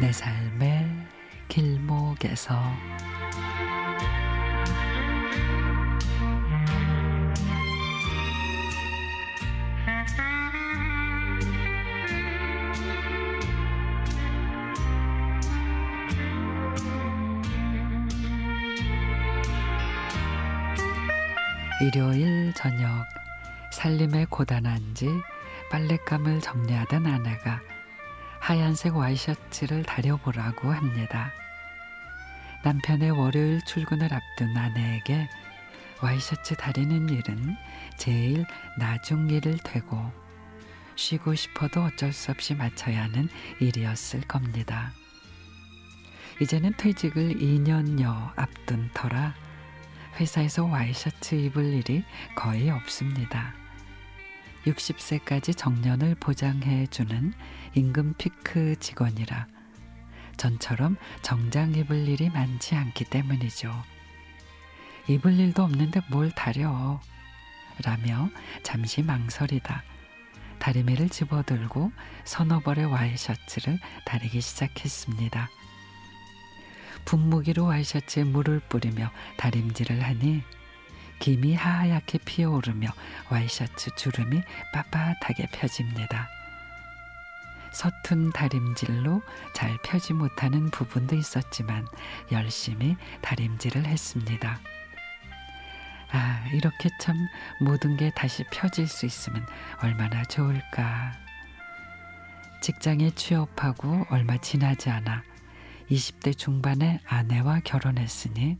내 삶의 길목에서. 일요일 저녁 살림에 고단한지 빨랫감을 정리하던 아내가 하얀색 와이셔츠를 다려보라고 합니다. 남편의 월요일 출근을 앞둔 아내에게 와이셔츠 다리는 일은 제일 나중 일을 되고 쉬고 싶어도 어쩔 수 없이 마쳐야 하는 일이었을 겁니다. 이제는 퇴직을 2년여 앞둔 터라 회사에서 와이셔츠 입을 일이 거의 없습니다. 60세까지 정년을 보장해 주는 임금 피크 직원이라 전처럼 정장 입을 일이 많지 않기 때문이죠. 입을 일도 없는데 뭘 다려 라며 잠시 망설이다 다리미를 집어들고 서너 벌의 와이셔츠를 다리기 시작했습니다. 분무기로 와이셔츠에 물을 뿌리며 다림질을 하니 김이 하얗게 피어오르며 와이셔츠 주름이 빳빳하게 펴집니다. 서툰 다림질로 잘 펴지 못하는 부분도 있었지만 열심히 다림질을 했습니다. 아, 이렇게 참 모든 게 다시 펴질 수 있으면 얼마나 좋을까. 직장에 취업하고 얼마 지나지 않아 20대 중반에 아내와 결혼했으니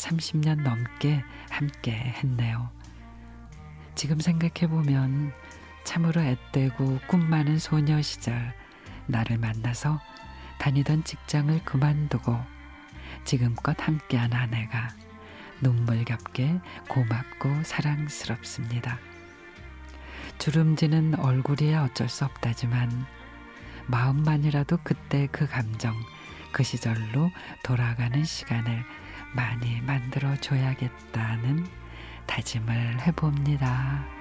30년 넘게 함께 했네요. 지금 생각해 보면 참으로 앳되고 꿈 많은 소녀 시절 나를 만나서 다니던 직장을 그만두고 지금껏 함께한 아내가 눈물겹게 고맙고 사랑스럽습니다. 주름지는 얼굴이야 어쩔 수 없다지만 마음만이라도 그때 그 감정 그 시절로 돌아가는 시간을 많이 만들어 줘야겠다는 다짐을 해봅니다.